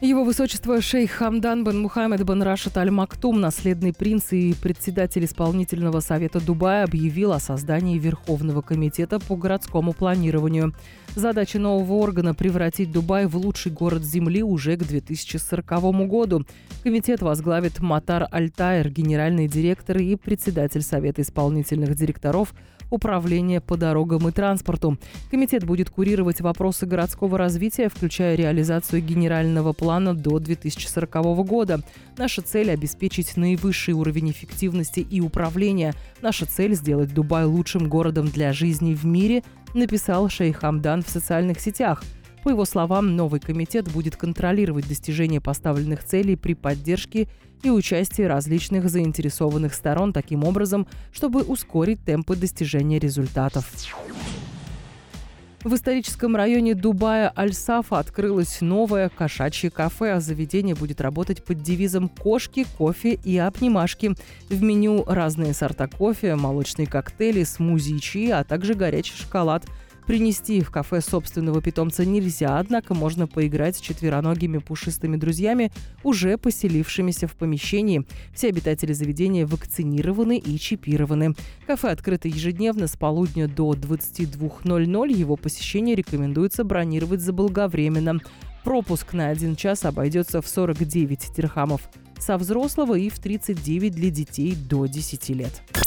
Его высочество шейх Хамдан бен Мухаммед бен Рашид Аль Мактум, наследный принц и председатель исполнительного совета Дубая, объявил о создании Верховного комитета по городскому планированию. Задача нового органа – превратить Дубай в лучший город Земли уже к 2040 году. Комитет возглавит Матар Альтайр, генеральный директор и председатель Совета исполнительных директоров Управления по дорогам и транспорту. Комитет будет курировать вопросы городского развития, включая реализацию генерального плана до 2040 года. Наша цель – обеспечить наивысший уровень эффективности и управления. Наша цель – сделать Дубай лучшим городом для жизни в мире, написал шейх Хамдан в социальных сетях. По его словам, новый комитет будет контролировать достижение поставленных целей при поддержке и участии различных заинтересованных сторон таким образом, чтобы ускорить темпы достижения результатов. В историческом районе Дубая Аль-Сафа открылось новое кошачье кафе, а заведение будет работать под девизом «Кошки, кофе и обнимашки». В меню разные сорта кофе, молочные коктейли, смузи и чаи, а также горячий шоколад – Принести в кафе собственного питомца нельзя, однако можно поиграть с четвероногими пушистыми друзьями, уже поселившимися в помещении. Все обитатели заведения вакцинированы и чипированы. Кафе открыто ежедневно с полудня до 22.00. Его посещение рекомендуется бронировать заблаговременно. Пропуск на один час обойдется в 49 дирхамов со взрослого и в 39 для детей до 10 лет.